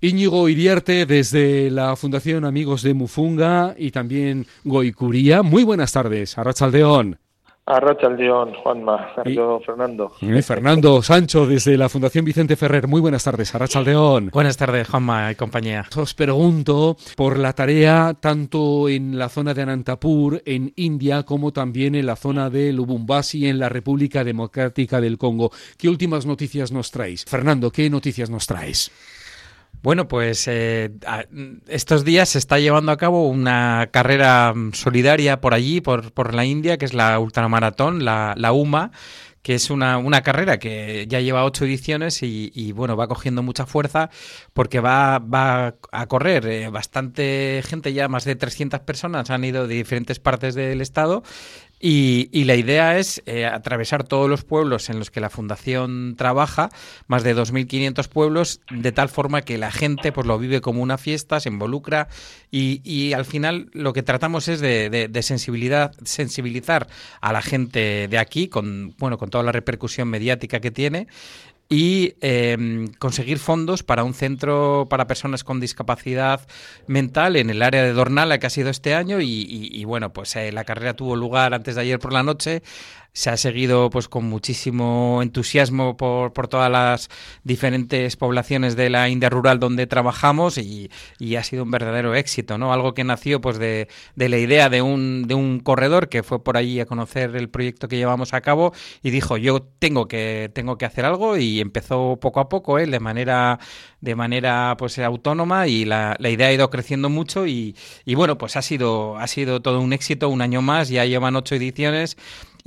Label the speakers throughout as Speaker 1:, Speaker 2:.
Speaker 1: Íñigo Iriarte desde la Fundación Amigos de Mufunga y también Goicuría. Muy buenas tardes, Arrachaldeón.
Speaker 2: Arrachaldeón, Juanma, Sergio Fernando.
Speaker 1: Eh, Fernando Sancho desde la Fundación Vicente Ferrer. Muy buenas tardes, Arrachaldeón.
Speaker 3: Buenas tardes, Juanma y compañía.
Speaker 1: Os pregunto por la tarea tanto en la zona de Anantapur, en India, como también en la zona de Lubumbashi, en la República Democrática del Congo. ¿Qué últimas noticias nos traéis? Fernando, ¿qué noticias nos traes?
Speaker 3: Bueno, pues eh, estos días se está llevando a cabo una carrera solidaria por allí, por, por la India, que es la ultramaratón, la, la UMA que es una, una, carrera que ya lleva ocho ediciones y, y, bueno, va cogiendo mucha fuerza porque va, va a correr eh, bastante gente, ya más de 300 personas han ido de diferentes partes del estado y, y, la idea es eh, atravesar todos los pueblos en los que la fundación trabaja, más de 2.500 pueblos, de tal forma que la gente pues lo vive como una fiesta, se involucra y, y al final lo que tratamos es de, de, de, sensibilidad, sensibilizar a la gente de aquí con bueno con toda la repercusión mediática que tiene y eh, conseguir fondos para un centro para personas con discapacidad mental en el área de Dornala que ha sido este año y, y, bueno pues eh, la carrera tuvo lugar antes de ayer por la noche se ha seguido pues con muchísimo entusiasmo por, por todas las diferentes poblaciones de la India rural donde trabajamos y, y, ha sido un verdadero éxito, ¿no? Algo que nació pues de, de, la idea de un, de un corredor que fue por allí a conocer el proyecto que llevamos a cabo y dijo yo tengo que, tengo que hacer algo y empezó poco a poco, ¿eh? de manera de manera pues autónoma y la, la idea ha ido creciendo mucho y, y bueno pues ha sido, ha sido todo un éxito, un año más, ya llevan ocho ediciones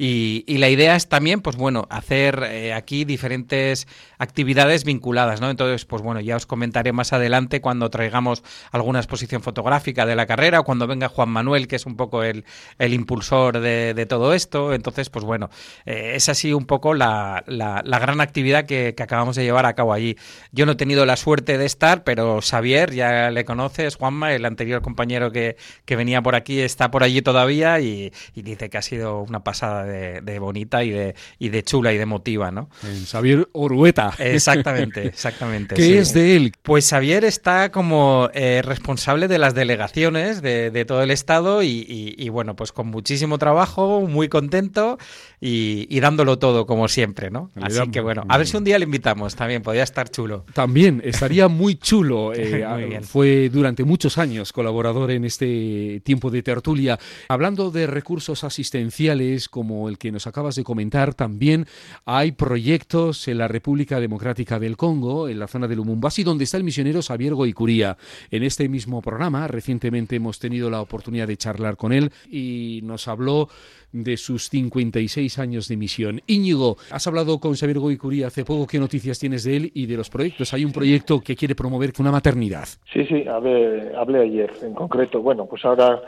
Speaker 3: y, la idea es también, pues bueno, hacer eh, aquí diferentes actividades vinculadas, ¿no? Entonces, pues bueno, ya os comentaré más adelante cuando traigamos alguna exposición fotográfica de la carrera o cuando venga Juan Manuel, que es un poco el, el impulsor de, todo esto. Entonces, pues bueno, eh, es así un poco la, la, gran actividad que, que, acabamos de llevar a cabo allí. Yo no he tenido la suerte de estar, pero Xavier, ya le conoces, Juanma, el anterior compañero que, que venía por aquí, está por allí todavía y, y dice que ha sido una pasada de, de, bonita y de, y de chula y de emotiva, ¿no?
Speaker 1: En Xavier Orueta.
Speaker 3: Exactamente, exactamente.
Speaker 1: ¿Qué sí. es de él?
Speaker 3: Pues Xavier está como eh, responsable de las delegaciones de, de todo el Estado y, y, y, bueno, pues con muchísimo trabajo, muy contento y, y dándolo todo como siempre, ¿no? Así que bueno, a ver si un día le invitamos también, podría estar chulo.
Speaker 1: También, estaría muy chulo. Eh, muy fue durante muchos años colaborador en este tiempo de tertulia. Hablando de recursos asistenciales como el que nos acabas de comentar, también hay proyectos en la República Democrática del Congo, en la zona de Lumumbashi, donde está el misionero Xavier Goicuría. En este mismo programa, recientemente hemos tenido la oportunidad de charlar con él y nos habló de sus 56 años de misión. Íñigo, has hablado con Xavier Goicuría hace poco. ¿Qué noticias tienes de él y de los proyectos? Hay un proyecto que quiere promover una maternidad.
Speaker 2: Sí, sí, hablé, hablé ayer en concreto. Bueno, pues ahora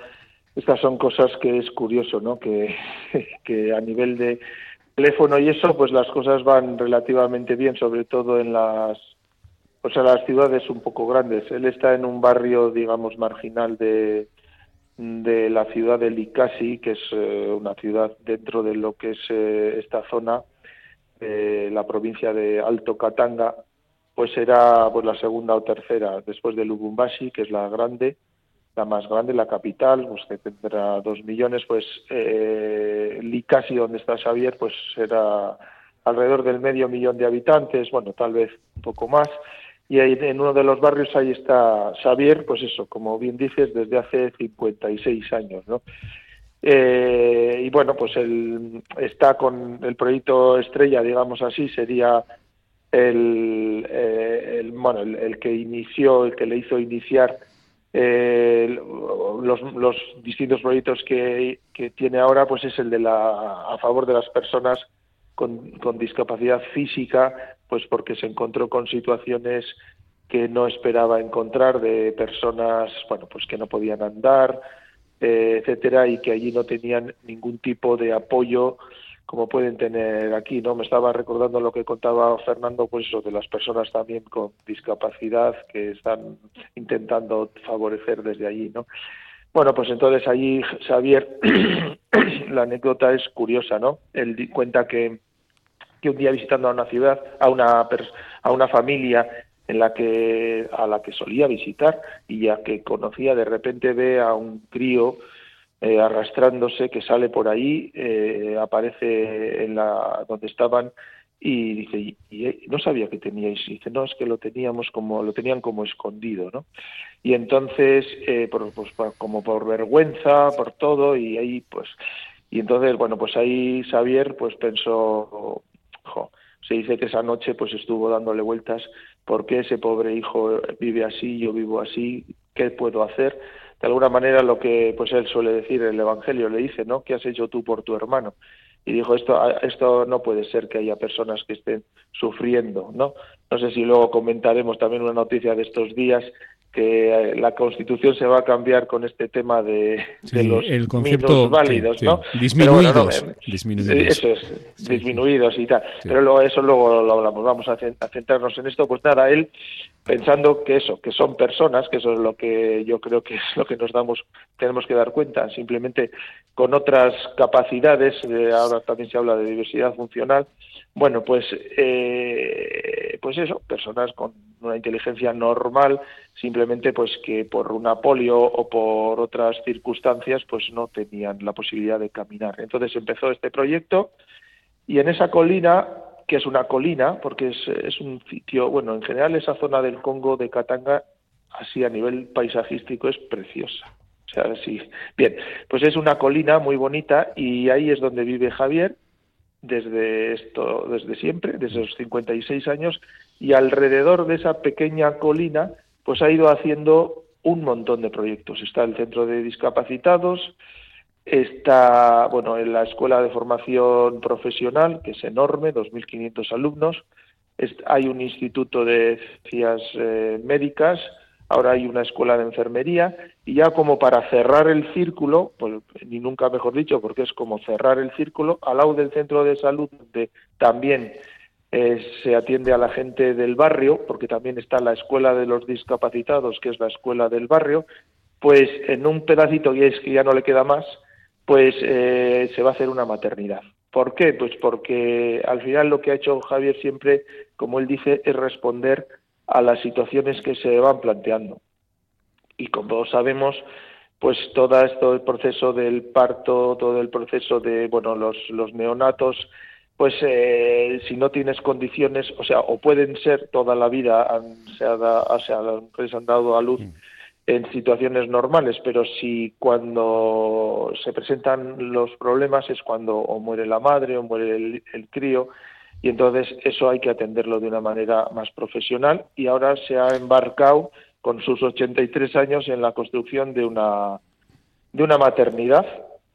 Speaker 2: estas son cosas que es curioso, ¿no? Que, que a nivel de teléfono y eso, pues las cosas van relativamente bien, sobre todo en las pues en las ciudades un poco grandes. Él está en un barrio, digamos, marginal de, de la ciudad de Likasi, que es eh, una ciudad dentro de lo que es eh, esta zona, eh, la provincia de Alto Katanga, pues era pues la segunda o tercera. Después de Lubumbashi, que es la grande, la más grande, la capital, pues que tendrá dos millones, pues eh, Likasi, donde está Xavier, pues era alrededor del medio millón de habitantes, bueno, tal vez un poco más, y ahí en uno de los barrios ahí está Xavier, pues eso, como bien dices, desde hace 56 años, ¿no? Eh, y bueno, pues él está con el proyecto estrella, digamos así, sería el, eh, bueno, el, el, que inició, el que le hizo iniciar eh, los, los, distintos proyectos que, que, tiene ahora, pues es el de la a favor de las personas con, con discapacidad física, pues porque se encontró con situaciones que no esperaba encontrar de personas, bueno, pues que no podían andar, eh, etcétera, y que allí no tenían ningún tipo de apoyo como pueden tener aquí, ¿no? Me estaba recordando lo que contaba Fernando, pues eso, de las personas también con discapacidad que están intentando favorecer desde allí, ¿no? Bueno, pues entonces allí Xavier, la anécdota es curiosa, ¿no? Él cuenta que, que un día visitando a una ciudad, a una, a una familia en la que a la que solía visitar y ya que conocía de repente ve a un crío eh, arrastrándose que sale por ahí eh, aparece en la donde estaban y dice y, no sabía que teníais y dice no es que lo teníamos como lo tenían como escondido no y entonces eh, por, pues, como por vergüenza por todo y ahí pues y entonces bueno pues ahí Xavier pues pensó se dice que esa noche pues estuvo dándole vueltas por qué ese pobre hijo vive así yo vivo así qué puedo hacer. De alguna manera lo que pues él suele decir el evangelio le dice no qué has hecho tú por tu hermano y dijo esto esto no puede ser que haya personas que estén sufriendo no no sé si luego comentaremos también una noticia de estos días que eh, la Constitución se va a cambiar con este tema de, los
Speaker 1: el concepto,
Speaker 2: válidos, ¿no?
Speaker 1: Disminuidos,
Speaker 2: Eso es, disminuidos y tal. Pero luego, eso luego lo hablamos. Vamos a, centrarnos en esto. Pues nada, él pensando que eso, que son personas, que eso es lo que yo creo que es lo que nos damos, tenemos que dar cuenta, simplemente con otras capacidades, eh, ahora también se habla de diversidad funcional, bueno, pues, eh, pues eso, personas con una inteligencia normal, simplemente pues que por una polio o por otras circunstancias pues no tenían la posibilidad de caminar. Entonces empezó este proyecto y en esa colina, que es una colina, porque es, es un sitio, bueno, en general esa zona del Congo de Katanga, así a nivel paisajístico, es preciosa. O sea, sí. Bien, pues es una colina muy bonita y ahí es donde vive Javier desde esto, desde siempre, desde los 56 años, y alrededor de esa pequeña colina, pues ha ido haciendo un montón de proyectos. Está el centro de discapacitados, está, bueno, en la escuela de formación profesional, que es enorme, 2.500 alumnos, hay un instituto de ciencias eh, médicas, ahora hay una escuela de enfermería y ya como para cerrar el círculo, pues, ni nunca mejor dicho, porque es como cerrar el círculo, al lado del centro de salud donde también eh, se atiende a la gente del barrio, porque también está la escuela de los discapacitados, que es la escuela del barrio, pues en un pedacito que es que ya no le queda más, pues eh, se va a hacer una maternidad. ¿Por qué? Pues porque al final lo que ha hecho Javier siempre, como él dice, es responder a las situaciones que se van planteando. Y como sabemos, pues todo esto el proceso del parto, todo el proceso de bueno los, los neonatos, pues eh, si no tienes condiciones, o sea, o pueden ser toda la vida, han, se ha o sea, mujeres han dado a luz mm. en situaciones normales, pero si cuando se presentan los problemas es cuando o muere la madre o muere el, el crío, y entonces eso hay que atenderlo de una manera más profesional. Y ahora se ha embarcado con sus 83 años en la construcción de una de una maternidad.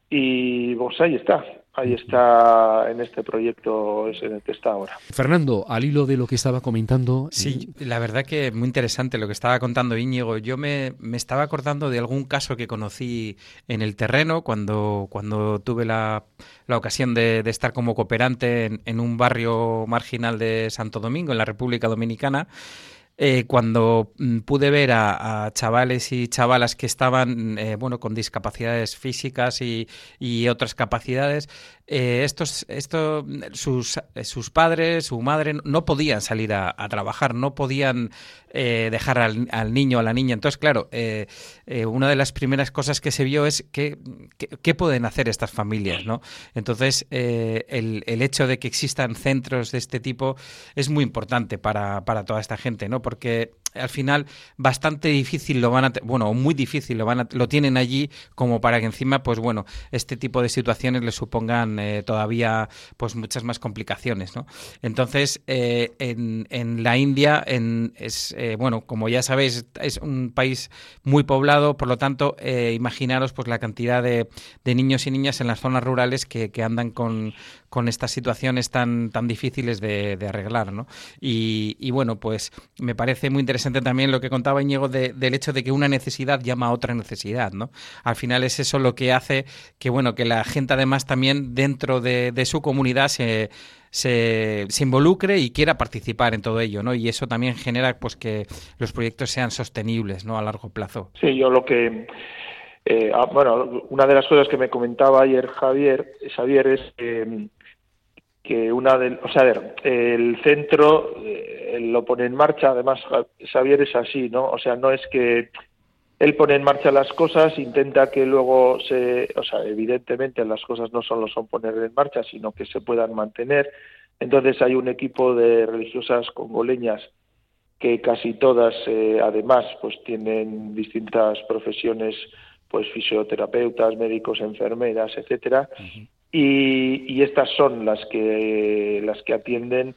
Speaker 2: Y pues ahí está ahí está en este proyecto es en el que está ahora.
Speaker 1: Fernando, al hilo de lo que estaba comentando.
Speaker 3: Sí, la verdad que muy interesante lo que estaba contando Íñigo. Yo me, me, estaba acordando de algún caso que conocí en el terreno cuando, cuando tuve la, la ocasión de, de, estar como cooperante en, en un barrio marginal de Santo Domingo, en la República Dominicana. Eh, cuando mm, pude ver a, chavales y chavalas que estaban eh, bueno con discapacidades físicas y, y otras capacidades eh, estos, esto, sus, sus, padres, su madre, no podían salir a, trabajar, no podían eh, dejar al, niño o a la niña. Entonces, claro, eh, una de las primeras cosas que se vio es qué, qué, pueden hacer estas familias, ¿no? Entonces, el, el, hecho de que existan centros de este tipo es muy importante para, para toda esta gente, ¿no? Porque al final bastante difícil lo van a, bueno, muy difícil lo van a, lo tienen allí como para que encima, pues bueno, este tipo de situaciones les supongan eh, todavía, pues muchas más complicaciones, ¿no? Entonces, eh, en, en, la India, en, es, eh, bueno, como ya sabéis, es un país muy poblado, por lo tanto, imaginaros pues la cantidad de, niños y niñas en las zonas rurales que, que andan con, con estas situaciones tan, tan difíciles de, arreglar, ¿no? Y, bueno, pues me parece muy interesante también lo que contaba Íñigo del hecho de que una necesidad llama a otra necesidad, ¿no? Al final es eso lo que hace que, bueno, que la gente además también dentro de, su comunidad se, se, involucre y quiera participar en todo ello, ¿no? Y eso también genera pues que los proyectos sean sostenibles, ¿no? A largo plazo.
Speaker 2: Sí, yo lo que eh, ah, bueno, una de las cosas que me comentaba ayer Javier, Javier es que que una del, o sea, a ver, el centro eh, lo pone en marcha, además Xavier es así, ¿no? O sea, no es que él pone en marcha las cosas, intenta que luego se, o sea, evidentemente las cosas no solo son poner en marcha, sino que se puedan mantener. Entonces hay un equipo de religiosas congoleñas que casi todas, eh, además, pues tienen distintas profesiones, pues fisioterapeutas, médicos, enfermeras, etcétera, y, y, estas son las que las que atienden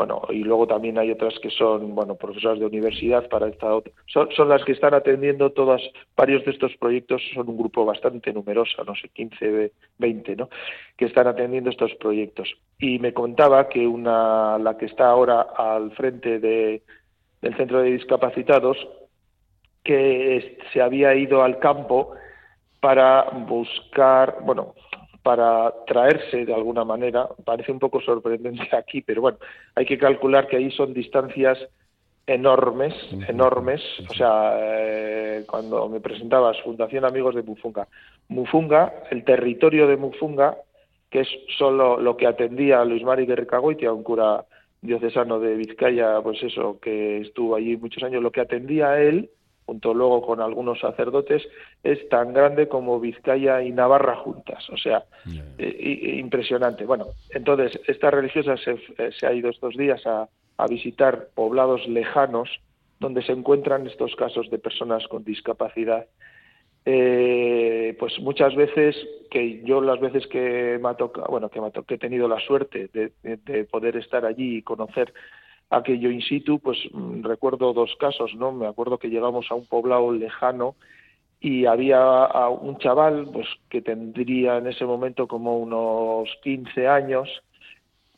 Speaker 2: bueno, y luego también hay otras que son, bueno, profesoras de universidad para esta otra. Son, son, las que están atendiendo todas, varios de estos proyectos, son un grupo bastante numeroso, no sé, 15, 20, ¿no? Que están atendiendo estos proyectos. Y me contaba que una, la que está ahora al frente de, del centro de discapacitados, que se había ido al campo para buscar, bueno, para traerse de alguna manera. Parece un poco sorprendente aquí, pero bueno, hay que calcular que ahí son distancias enormes, enormes. O sea, eh, cuando me presentabas Fundación Amigos de Mufunga, Mufunga, el territorio de Mufunga, que es solo lo que atendía a Luis Mari Guerricagoitia, un cura diocesano de Vizcaya, pues eso, que estuvo allí muchos años, lo que atendía a él junto luego con algunos sacerdotes, es tan grande como Vizcaya y Navarra juntas. O sea, eh, impresionante. Bueno, entonces, esta religiosa se, eh, se ha ido estos días a, a, visitar poblados lejanos donde se encuentran estos casos de personas con discapacidad. Eh, pues muchas veces que yo las veces que me ha tocado, bueno, que, me ha que he tenido la suerte de, de poder estar allí y conocer aquello in situ, pues mm, recuerdo dos casos, ¿no? Me acuerdo que llegamos a un poblado lejano y había un chaval, pues que tendría en ese momento como unos 15 años,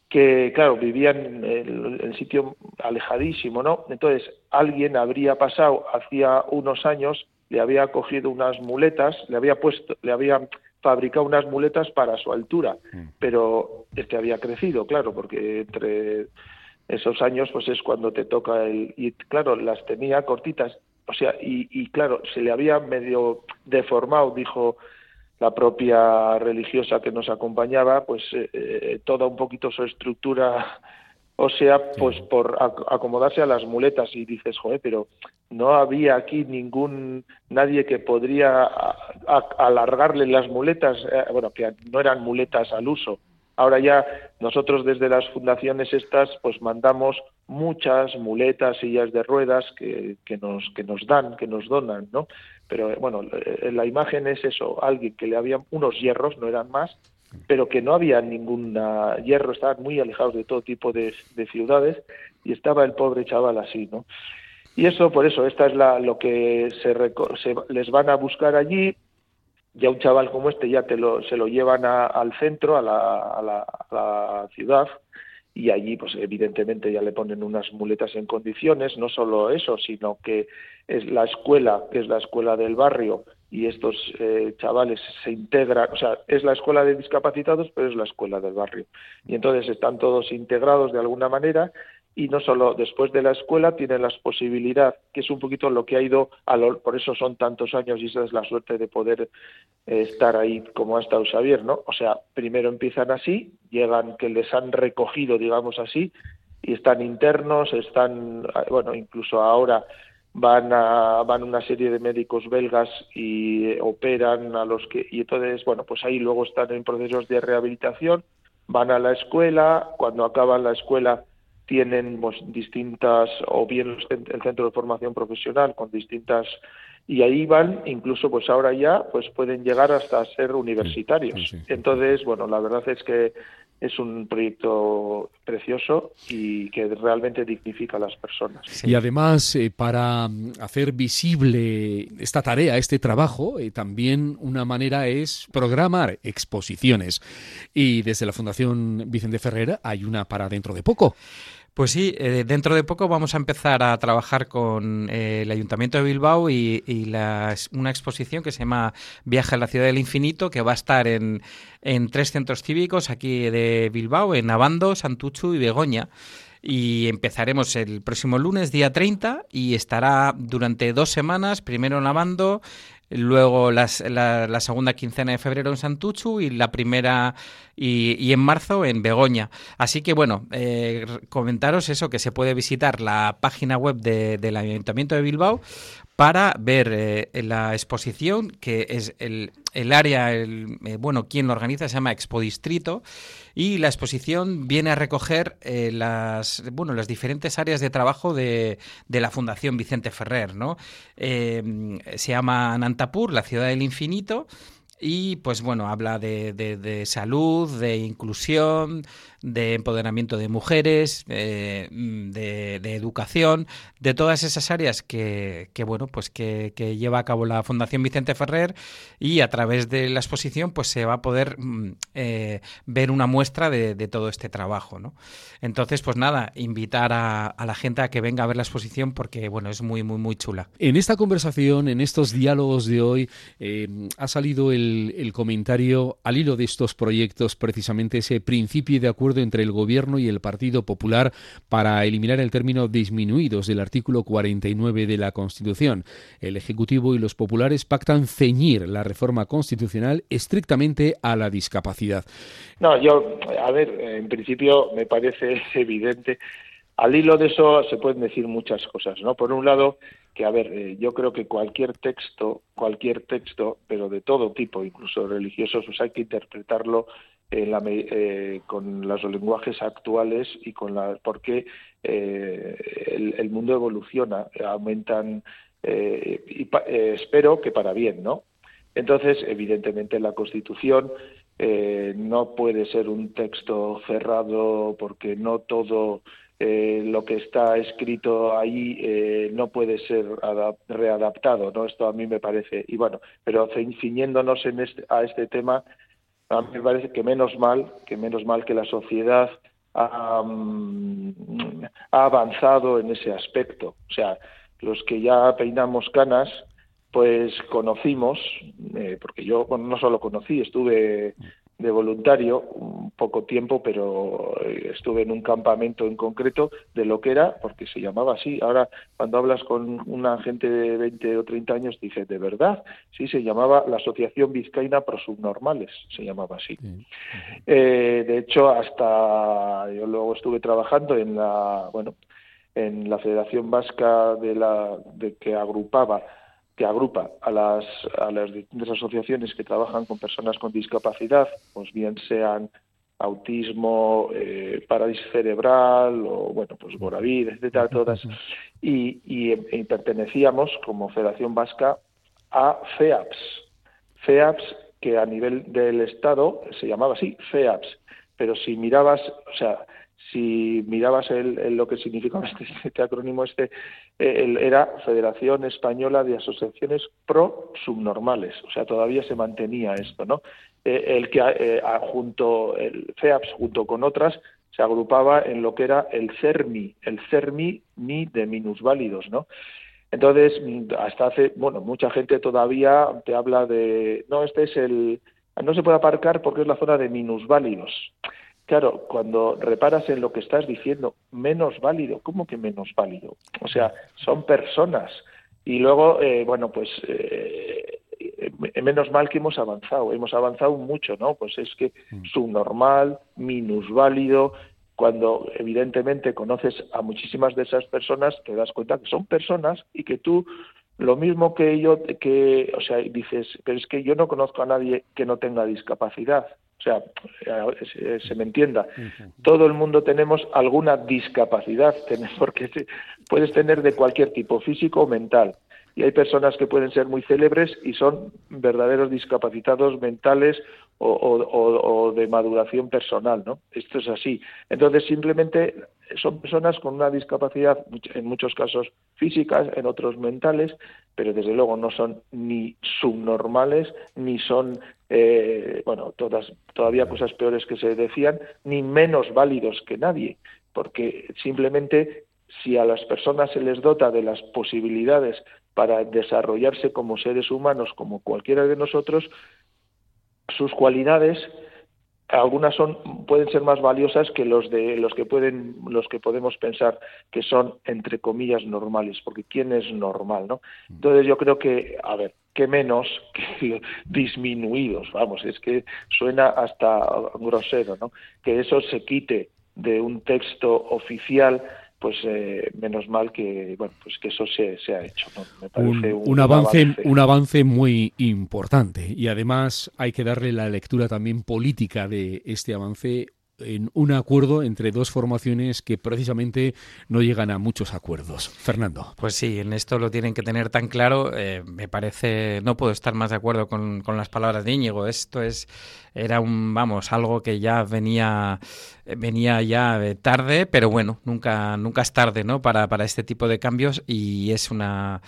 Speaker 2: que claro, vivía en el, sitio alejadísimo, ¿no? Entonces alguien habría pasado hacía unos años, le había cogido unas muletas, le había puesto, le había fabricado unas muletas para su altura, mm. pero este había crecido, claro, porque entre esos años pues es cuando te toca el y claro las tenía cortitas o sea y, y claro se le había medio deformado dijo la propia religiosa que nos acompañaba pues eh, eh, toda un poquito su estructura o sea pues por acomodarse a las muletas y dices joder pero no había aquí ningún nadie que podría alargarle las muletas eh, bueno que no eran muletas al uso Ahora ya nosotros desde las fundaciones estas pues mandamos muchas muletas, sillas de ruedas que, que, nos, que nos dan, que nos donan, ¿no? Pero eh, bueno, eh, la imagen es eso, alguien que le había unos hierros, no eran más, pero que no había ningún hierro, estaban muy alejados de todo tipo de, ciudades y estaba el pobre chaval así, ¿no? Y eso, por eso, esta es la, lo que se, se les van a buscar allí, ya un chaval como este ya te lo, se lo llevan al centro, a la, a, la, ciudad, y allí pues evidentemente ya le ponen unas muletas en condiciones, no solo eso, sino que es la escuela, que es la escuela del barrio, y estos eh, chavales se integran, o sea, es la escuela de discapacitados, pero es la escuela del barrio. Y entonces están todos integrados de alguna manera y no solo después de la escuela tienen la posibilidad, que es un poquito lo que ha ido, a por eso son tantos años y esa es la suerte de poder eh, estar ahí como ha estado Xavier, ¿no? O sea, primero empiezan así, llegan que les han recogido, digamos así, y están internos, están, bueno, incluso ahora van a van una serie de médicos belgas y eh, operan a los que y entonces bueno pues ahí luego están en procesos de rehabilitación van a la escuela cuando acaban la escuela tienen pues, distintas, o bien el centro de formación profesional con distintas, y ahí van, incluso pues ahora ya, pues pueden llegar hasta ser universitarios. Entonces, bueno, la verdad es que es un proyecto precioso y que realmente dignifica a las personas.
Speaker 1: Y además, eh, para mm, hacer visible esta tarea, este trabajo, eh, también una manera es programar exposiciones. Y desde la Fundación Vicente Ferrer hay una para dentro de poco.
Speaker 3: Pues sí, eh, dentro de poco vamos a empezar a trabajar con eh, el Ayuntamiento de Bilbao y, una exposición que se llama Viaje a la Ciudad del Infinito, que va a estar en, en tres centros cívicos aquí de Bilbao, en Abando, Santuchu y Begoña. Y empezaremos el próximo lunes, día 30, y estará durante dos semanas, primero en Abando, luego la, segunda quincena de febrero en Santuchu y la primera y, en marzo en Begoña. Así que bueno, eh, comentaros eso, que se puede visitar la página web del Ayuntamiento de Bilbao para ver eh, la exposición, que es el, el área, el, eh, bueno, quien lo organiza se llama Expo Distrito, y la exposición viene a recoger eh, las, bueno, las diferentes áreas de trabajo de, de la Fundación Vicente Ferrer, ¿no? se llama Nantapur, la ciudad del infinito, y pues bueno, habla de, de, salud, de inclusión, de empoderamiento de mujeres, eh, de, educación, de todas esas áreas que, que bueno, pues que, que, lleva a cabo la Fundación Vicente Ferrer y a través de la exposición pues se va a poder mm, eh, ver una muestra de, todo este trabajo, ¿no? Entonces, pues nada, invitar a, a, la gente a que venga a ver la exposición porque bueno, es muy, muy, muy chula.
Speaker 1: En esta conversación, en estos diálogos de hoy, eh, ha salido el, el comentario al hilo de estos proyectos, precisamente ese principio de entre el Gobierno y el Partido Popular para eliminar el término disminuidos del artículo 49 de la Constitución. El Ejecutivo y los populares pactan ceñir la reforma constitucional estrictamente a la discapacidad.
Speaker 2: No, yo, a ver, en principio me parece evidente. Al hilo de eso se pueden decir muchas cosas, ¿no? Por un lado, que a ver, eh, yo creo que cualquier texto, cualquier texto, pero de todo tipo, incluso religiosos, pues hay que interpretarlo eh, con los lenguajes actuales y con la porque eh, el, mundo evoluciona, aumentan eh, y espero que para bien, ¿no? Entonces, evidentemente, la Constitución no puede ser un texto cerrado porque no todo lo que está escrito ahí no puede ser readaptado, ¿no? Esto a mí me parece. Y bueno, pero ciñéndonos en este, a este tema, a mí me parece que menos mal, que menos mal que la sociedad ha, mm, avanzado en ese aspecto. O sea, los que ya peinamos canas, pues conocimos, eh, porque yo no solo conocí, estuve de voluntario un poco tiempo, pero eh, estuve en un campamento en concreto de lo que era, porque se llamaba así. Ahora, cuando hablas con una gente de 20 o 30 años, dice, ¿de verdad? Sí, se llamaba la Asociación Vizcaína Pro Subnormales, se llamaba así. Eh, de hecho, hasta yo luego estuve trabajando en la, bueno, en la Federación Vasca de la de que agrupaba que agrupa a las, a las distintas asociaciones que trabajan con personas con discapacidad, pues bien sean autismo, eh, parálisis cerebral o, bueno, pues Boravid, etcétera, todas. Y, y, pertenecíamos como Federación Vasca a FEAPS. FEAPS que a nivel del Estado se llamaba así, FEAPS. Pero si mirabas, o sea, si mirabas el, lo que significaba este, este acrónimo, este era Federación Española de Asociaciones Pro Subnormales, o sea, todavía se mantenía esto, ¿no? Eh, el que eh, junto el FEAPS junto con otras se agrupaba en lo que era el CERMI, el CERMI ni de minusválidos, ¿no? Entonces, hasta hace, bueno, mucha gente todavía te habla de, no, este es el, no se puede aparcar porque es la zona de minusválidos. Claro, cuando reparas en lo que estás diciendo, menos válido, ¿cómo que menos válido? O sea, son personas. Y luego, eh, bueno, pues eh, menos mal que hemos avanzado, hemos avanzado mucho, ¿no? Pues es que mm. subnormal, minusválido, cuando evidentemente conoces a muchísimas de esas personas, te das cuenta que son personas y que tú lo mismo que yo, que, o sea, dices, pero es que yo no conozco a nadie que no tenga discapacidad. O sea, eh, se me entienda. Todo el mundo tenemos alguna discapacidad, porque puedes tener de cualquier tipo, físico o mental. Y hay personas que pueden ser muy célebres y son verdaderos discapacitados mentales o, de maduración personal, ¿no? Esto es así. Entonces, simplemente son personas con una discapacidad, en muchos casos físicas, en otros mentales, pero desde luego no son ni subnormales, ni son, eh, bueno, todas, todavía cosas peores que se decían, ni menos válidos que nadie, porque simplemente si a las personas se les dota de las posibilidades para desarrollarse como seres humanos, como cualquiera de nosotros, sus cualidades algunas son pueden ser más valiosas que los de los que pueden los que podemos pensar que son entre comillas normales porque quién es normal no entonces yo creo que a ver que menos que disminuidos, vamos, es que suena hasta grosero, ¿no? Que eso se quite de un texto oficial pues eh, menos mal que bueno pues que eso se, se ha hecho Me
Speaker 1: parece un, avance, un avance muy importante y además hay que darle la lectura también política de este avance en un acuerdo entre dos formaciones que precisamente no llegan a muchos acuerdos. Fernando.
Speaker 3: Pues sí, en esto lo tienen que tener tan claro. Eh, me parece, no puedo estar más de acuerdo con, con las palabras de Íñigo. Esto es era un, vamos, algo que ya venía, venía ya tarde, pero bueno, nunca, nunca es tarde, ¿no? Para, para este tipo de cambios y es una,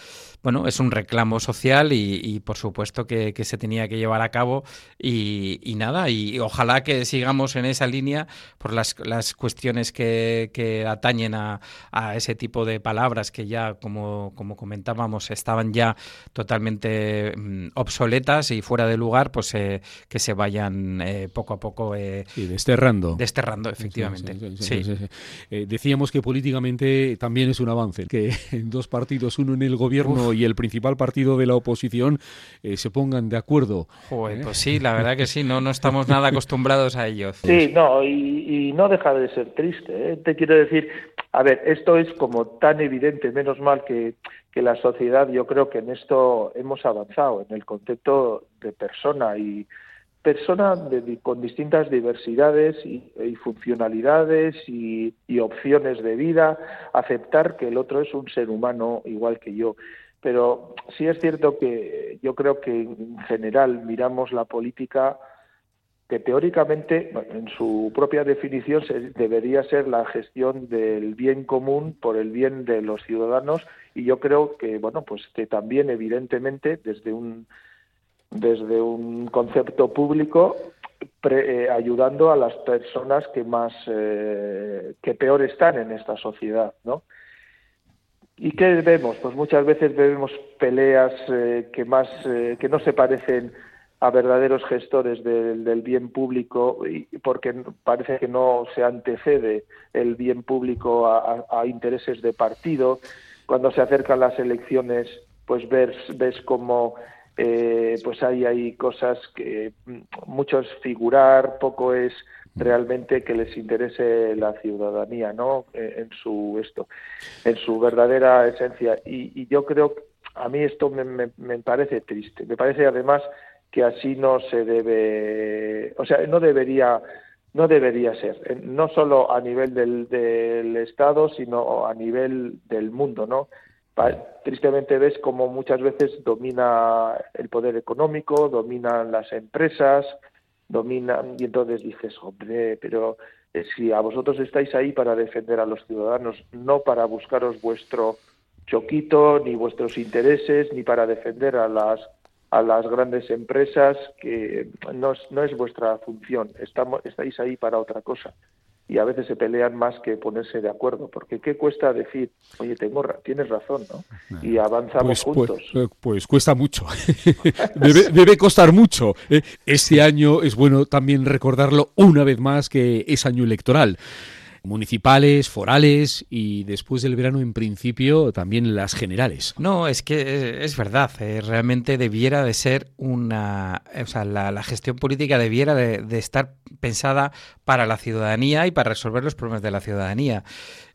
Speaker 3: bueno, es un reclamo social y, por supuesto que, se tenía que llevar a cabo y, nada, y ojalá que sigamos en esa línea por las, las cuestiones que, que atañen a, a, ese tipo de palabras que ya, como, como comentábamos, estaban ya totalmente mm, obsoletas y fuera de lugar, pues eh, que se vayan eh, poco a poco...
Speaker 1: Eh, desterrando.
Speaker 3: Desterrando, efectivamente. Sí,
Speaker 1: eh, decíamos que políticamente también es un avance, que dos partidos, uno en el gobierno y el principal partido de la oposición, eh, se pongan de acuerdo.
Speaker 3: pues sí, la verdad que sí, no, no estamos nada acostumbrados a ello.
Speaker 2: Sí, no, y, no deja de ser triste. Te quiero decir, a ver, esto es como tan evidente, menos mal que, que la sociedad, yo creo que en esto hemos avanzado, en el concepto de persona y personas con distintas diversidades y, funcionalidades y, opciones de vida, aceptar que el otro es un ser humano igual que yo. Pero sí es cierto que yo creo que en general miramos la política que teóricamente, en su propia definición, debería ser la gestión del bien común por el bien de los ciudadanos y yo creo que, bueno, pues que también evidentemente desde un desde un concepto público eh, ayudando a las personas que más eh, que peor están en esta sociedad, ¿no? ¿Y qué vemos? Pues muchas veces vemos peleas eh, que más que no se parecen a verdaderos gestores del, bien público y porque parece que no se antecede el bien público a, a intereses de partido. Cuando se acercan las elecciones, pues ves, ves como eh, pues hay, hay cosas que mucho es figurar, poco es realmente que les interese la ciudadanía, ¿no? Eh, en su esto, en su verdadera esencia. Y, yo creo, a mí esto me, me, parece triste. Me parece además que así no se debe, o sea, no debería no debería ser, no solo a nivel del, del Estado, sino a nivel del mundo, ¿no? Tristemente ves como muchas veces domina el poder económico, dominan las empresas, dominan y entonces dices, hombre, pero eh, si a vosotros estáis ahí para defender a los ciudadanos, no para buscaros vuestro choquito, ni vuestros intereses, ni para defender a las a las grandes empresas, que no es, no es vuestra función, Estamos, estáis ahí para otra cosa y a veces se pelean más que ponerse de acuerdo, porque ¿qué cuesta decir, oye, tengo, tienes razón, ¿no? Y avanzamos pues, pues, juntos.
Speaker 1: Pues, pues, cuesta mucho, debe, debe, costar mucho. ¿eh? Este año es bueno también recordarlo una vez más que es año electoral municipales, forales y después del verano en principio también las generales.
Speaker 3: No, es que es verdad, eh, realmente debiera de ser una, o sea, la, gestión política debiera de, estar pensada para la ciudadanía y para resolver los problemas de la ciudadanía.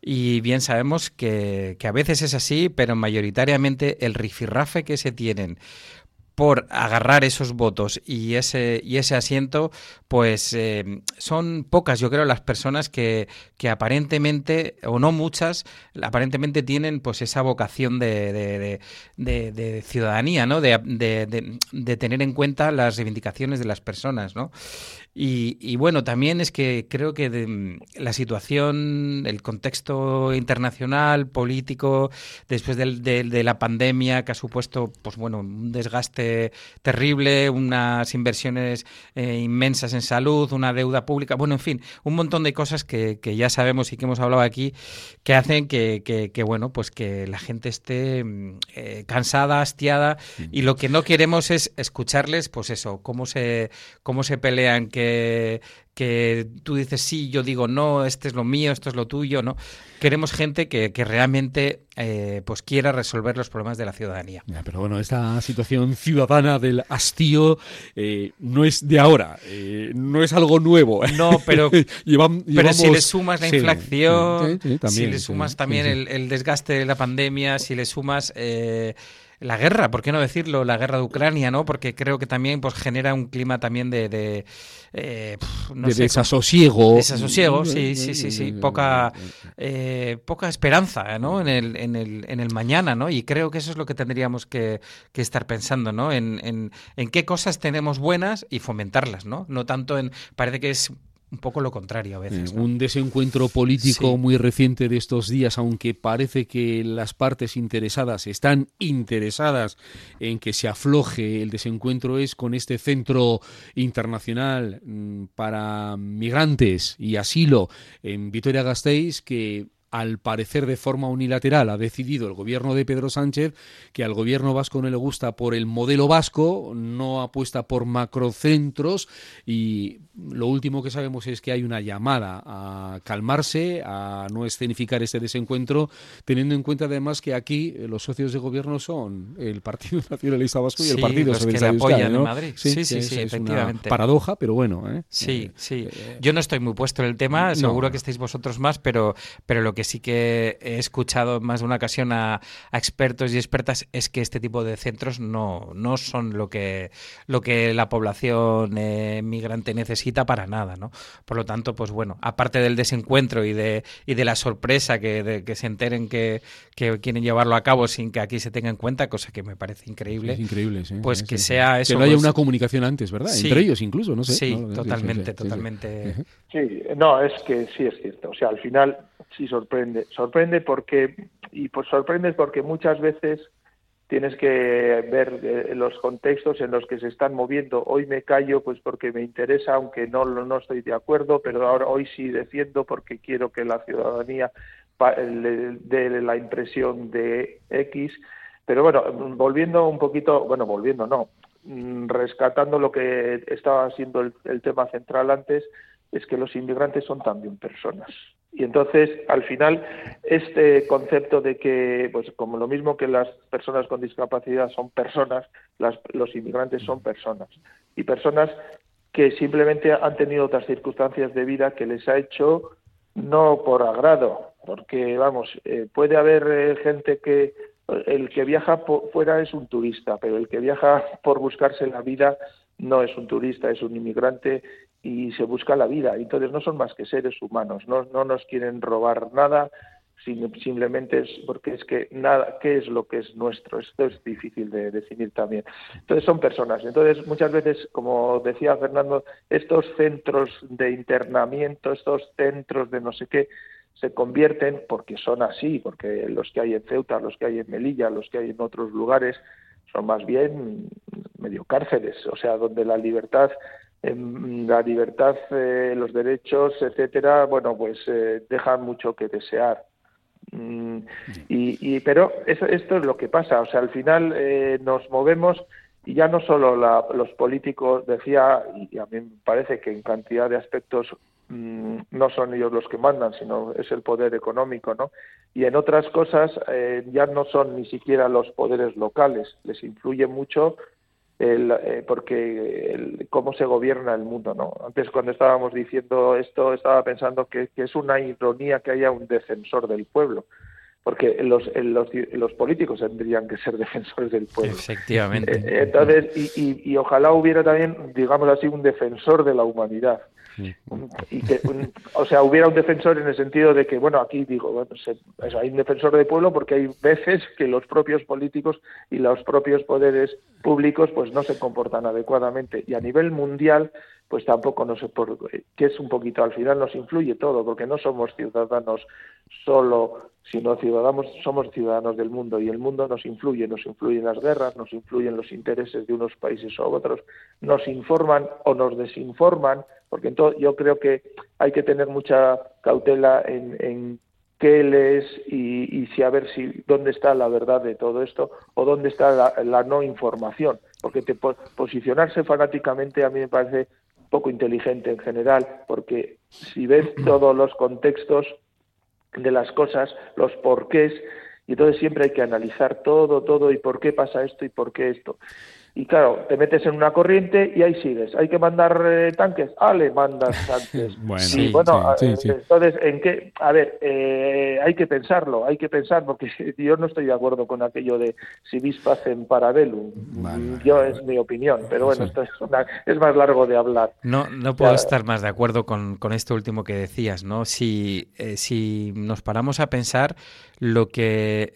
Speaker 3: Y bien sabemos que, que a veces es así, pero mayoritariamente el rifirrafe que se tienen por agarrar esos votos y ese, y ese asiento, pues eh, son pocas, yo creo, las personas que, que, aparentemente, o no muchas, aparentemente tienen pues esa vocación de, de, ciudadanía, ¿no? De, de, tener en cuenta las reivindicaciones de las personas, ¿no? Y, bueno, también es que creo que mm, la situación, el contexto internacional, político, después de, la pandemia que ha supuesto, pues bueno, un desgaste terrible, unas inversiones eh, inmensas en salud, una deuda pública, bueno, en fin, un montón de cosas que, ya sabemos y que hemos hablado aquí que hacen que, que, bueno, pues que la gente esté mm, eh, cansada, hastiada y lo que no queremos es escucharles, pues eso, cómo se, cómo se pelean, que que tú dices sí, yo digo no, este es lo mío, esto es lo tuyo, ¿no? Queremos gente que, que realmente eh, pues quiera resolver los problemas de la ciudadanía.
Speaker 1: pero bueno, esta situación ciudadana del hastío eh, no es de ahora, eh, no es algo nuevo.
Speaker 3: No, pero, pero si le sumas la inflación, si le sumas también el, el, desgaste de la pandemia, si le sumas la guerra, ¿por qué no decirlo? La guerra de Ucrania, ¿no? Porque creo que también pues genera un clima también de, de,
Speaker 1: eh, desasosiego.
Speaker 3: Desasosiego, sí, sí, sí, sí. Poca, eh, poca esperanza, ¿no? En el, en, el, en el mañana, ¿no? Y creo que eso es lo que tendríamos que, que estar pensando, ¿no? En, en, en qué cosas tenemos buenas y fomentarlas, ¿no? No tanto en... Parece que es un poco lo contrario a veces.
Speaker 1: Un desencuentro político muy reciente de estos días, aunque parece que las partes interesadas están interesadas en que se afloje el desencuentro, es con este centro internacional mm, para migrantes y asilo en Vitoria-Gasteiz que al parecer de forma unilateral, ha decidido el gobierno de Pedro Sánchez que al gobierno vasco no le gusta por el modelo vasco, no apuesta por macrocentros y lo último que sabemos es que hay una llamada a calmarse, a no escenificar ese desencuentro, teniendo en cuenta además que aquí los socios de gobierno son el Partido Nacionalista Vasco y el Partido
Speaker 3: Socialista que en Madrid. Sí, sí, sí, efectivamente.
Speaker 1: paradoja, pero bueno. ¿eh?
Speaker 3: Sí, eh, sí. Eh, Yo no estoy muy puesto en el tema, seguro que estáis vosotros más, pero, pero lo que sí que he escuchado en más de una ocasión a, expertos y expertas es que este tipo de centros no, no son lo que, lo que la población migrante necesita para nada, ¿no? Por lo tanto, pues bueno, aparte del desencuentro y de, y de la sorpresa que, de, que se enteren que, que, quieren llevarlo a cabo sin que aquí se tenga en cuenta, cosa que me parece increíble.
Speaker 1: Es increíble, sí.
Speaker 3: Pues que sea eso.
Speaker 1: Que no haya
Speaker 3: pues
Speaker 1: una comunicación antes, ¿verdad? Entre ellos incluso, no sé.
Speaker 3: Sí, totalmente, totalmente.
Speaker 2: Sí, no, es que sí es cierto. O sea, al final sí sorprende. Sorprende porque, y pues sorprende porque muchas veces tienes que ver eh, los contextos en los que se están moviendo. Hoy me callo pues porque me interesa, aunque no, no estoy de acuerdo, pero ahora hoy sí defiendo porque quiero que la ciudadanía dé la impresión de X. Pero bueno, volviendo un poquito, bueno, volviendo no, mm, rescatando lo que estaba siendo el tema central antes, es que los inmigrantes son también personas. Y entonces, al final, este concepto de que, pues como lo mismo que las personas con discapacidad son personas, los inmigrantes son personas. Y personas que simplemente han tenido otras circunstancias de vida que les ha hecho no por agrado, porque, vamos, eh, puede haber eh, gente que el que viaja fuera es un turista, pero el que viaja por buscarse la vida no es un turista, es un inmigrante y se busca la vida. Entonces no son más que seres humanos, no, no nos quieren robar nada, simplemente es porque es que nada, ¿qué es lo que es nuestro? Esto es difícil de definir también. Entonces son personas. Entonces muchas veces, como decía Fernando, estos centros de internamiento, estos centros de no sé qué, se convierten, porque son así, porque los que hay en Ceuta, los que hay en Melilla, los que hay en otros lugares, son más bien medio cárceles, o sea, donde la libertad la libertad, eh, los derechos, etcétera, bueno, pues eh, dejan mucho que desear. Mm, y, pero eso, esto es lo que pasa, o sea, al final eh, nos movemos y ya no solo los políticos, decía, y a mí me parece que en cantidad de aspectos mm, no son ellos los que mandan, sino es el poder económico, ¿no? Y en otras cosas ya no son ni siquiera los poderes locales, les influye mucho el, eh, porque el, cómo se gobierna el mundo. ¿no? Antes, cuando estábamos diciendo esto, estaba pensando que, es una ironía que haya un defensor del pueblo, porque los, los, los, políticos tendrían que ser defensores del pueblo.
Speaker 3: Efectivamente.
Speaker 2: Eh, entonces, y, y, ojalá hubiera también, digamos así, un defensor de la humanidad. Y que, o sea, hubiera un defensor en el sentido de que, bueno, aquí digo, bueno, hay un defensor del pueblo porque hay veces que los propios políticos y los propios poderes públicos pues no se comportan adecuadamente. Y a nivel mundial, pues tampoco no sé por qué es un poquito, al final nos influye todo, porque no somos ciudadanos solo, sino ciudadanos, somos ciudadanos del mundo y el mundo nos influye, nos influyen las guerras, nos influyen los intereses de unos países o otros, nos informan o nos desinforman, porque entonces yo creo que hay que tener mucha cautela en, qué lees y, y, si a ver si dónde está la verdad de todo esto o dónde está la, no información porque te, posicionarse fanáticamente a mí me parece poco inteligente en general, porque si ves todos los contextos de las cosas, los porqués, y entonces siempre hay que analizar todo, todo, y por qué pasa esto y por qué esto y claro, te metes en una corriente y ahí sigues. ¿Hay que mandar eh, tanques? Ah, le mandas tanques.
Speaker 1: bueno,
Speaker 2: sí, bueno eh, entonces, ¿en qué? A ver, eh, hay que pensarlo, hay que pensar, porque yo no estoy de acuerdo con aquello de si vis en parabellum. yo es mi opinión, pero bueno, esto es, es, más largo de hablar.
Speaker 3: No, no puedo estar más de acuerdo con, con esto último que decías, ¿no? Si, si nos paramos a pensar lo que,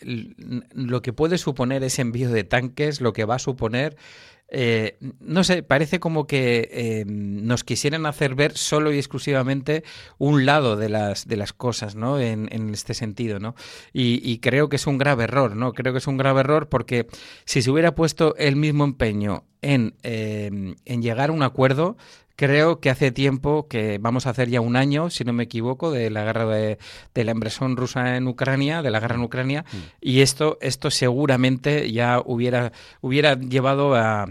Speaker 3: lo que puede suponer ese envío de tanques, lo que va a suponer eh, no sé, parece como que eh, nos quisieran hacer ver solo y exclusivamente un lado de las, de las cosas, ¿no? En, este sentido, ¿no? Y, creo que es un grave error, ¿no? Creo que es un grave error porque si se hubiera puesto el mismo empeño en, eh, en llegar a un acuerdo, Creo que hace tiempo, que vamos a hacer ya un año, si no me equivoco, de la guerra de, la inversión rusa en Ucrania, de la guerra en Ucrania, mm. y esto, esto seguramente ya hubiera, hubiera llevado a,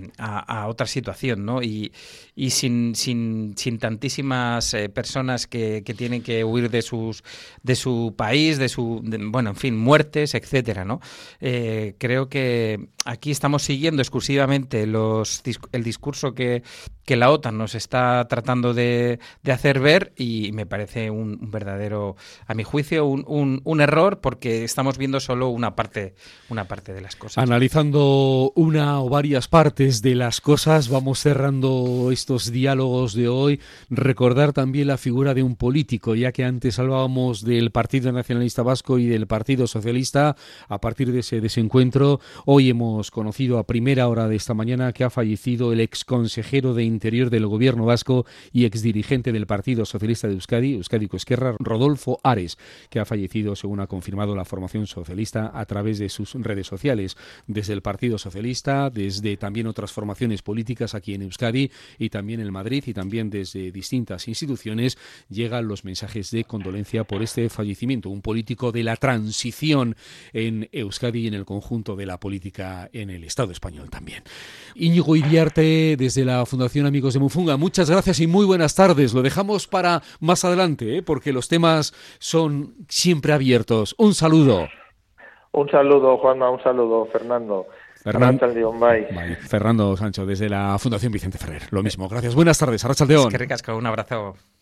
Speaker 3: otra situación, ¿no? Y, y sin, sin, sin tantísimas eh, personas que, que, tienen que huir de sus de su país, de su bueno, en fin, muertes, etcétera, ¿no? Eh, creo que aquí estamos siguiendo exclusivamente los el discurso que, que la OTAN nos está tratando de, de hacer ver y me parece un, verdadero, a mi juicio, un, un, error porque estamos viendo solo una parte, una parte de las cosas.
Speaker 1: Analizando una o varias partes de las cosas, vamos cerrando estos diálogos de hoy, recordar también la figura de un político, ya que antes hablábamos del Partido Nacionalista Vasco y del Partido Socialista. A partir de ese desencuentro, hoy hemos conocido a primera hora de esta mañana que ha fallecido el ex consejero de Interior del Gobierno vasco y ex dirigente del Partido Socialista de Euskadi, Euskadi Esquerra, Rodolfo Ares, que ha fallecido, según ha confirmado la formación socialista, a través de sus redes sociales. Desde el Partido Socialista, desde también otras formaciones políticas aquí en Euskadi y también en Madrid y también desde distintas instituciones llegan los mensajes de condolencia por este fallecimiento. Un político de la transición en Euskadi y en el conjunto de la política en el Estado español también. Íñigo Iriarte, desde la Fundación Amigos de Mufunga, muchas gracias y muy buenas tardes. Lo dejamos para más adelante, ¿eh? porque los temas son siempre abiertos. Un saludo.
Speaker 2: Un saludo, Juanma, un saludo, Fernando.
Speaker 1: Fernando Sancho, desde la Fundación Vicente Ferrer. Lo mismo. Gracias. Buenas tardes. Arracha León.
Speaker 3: Es que un abrazo.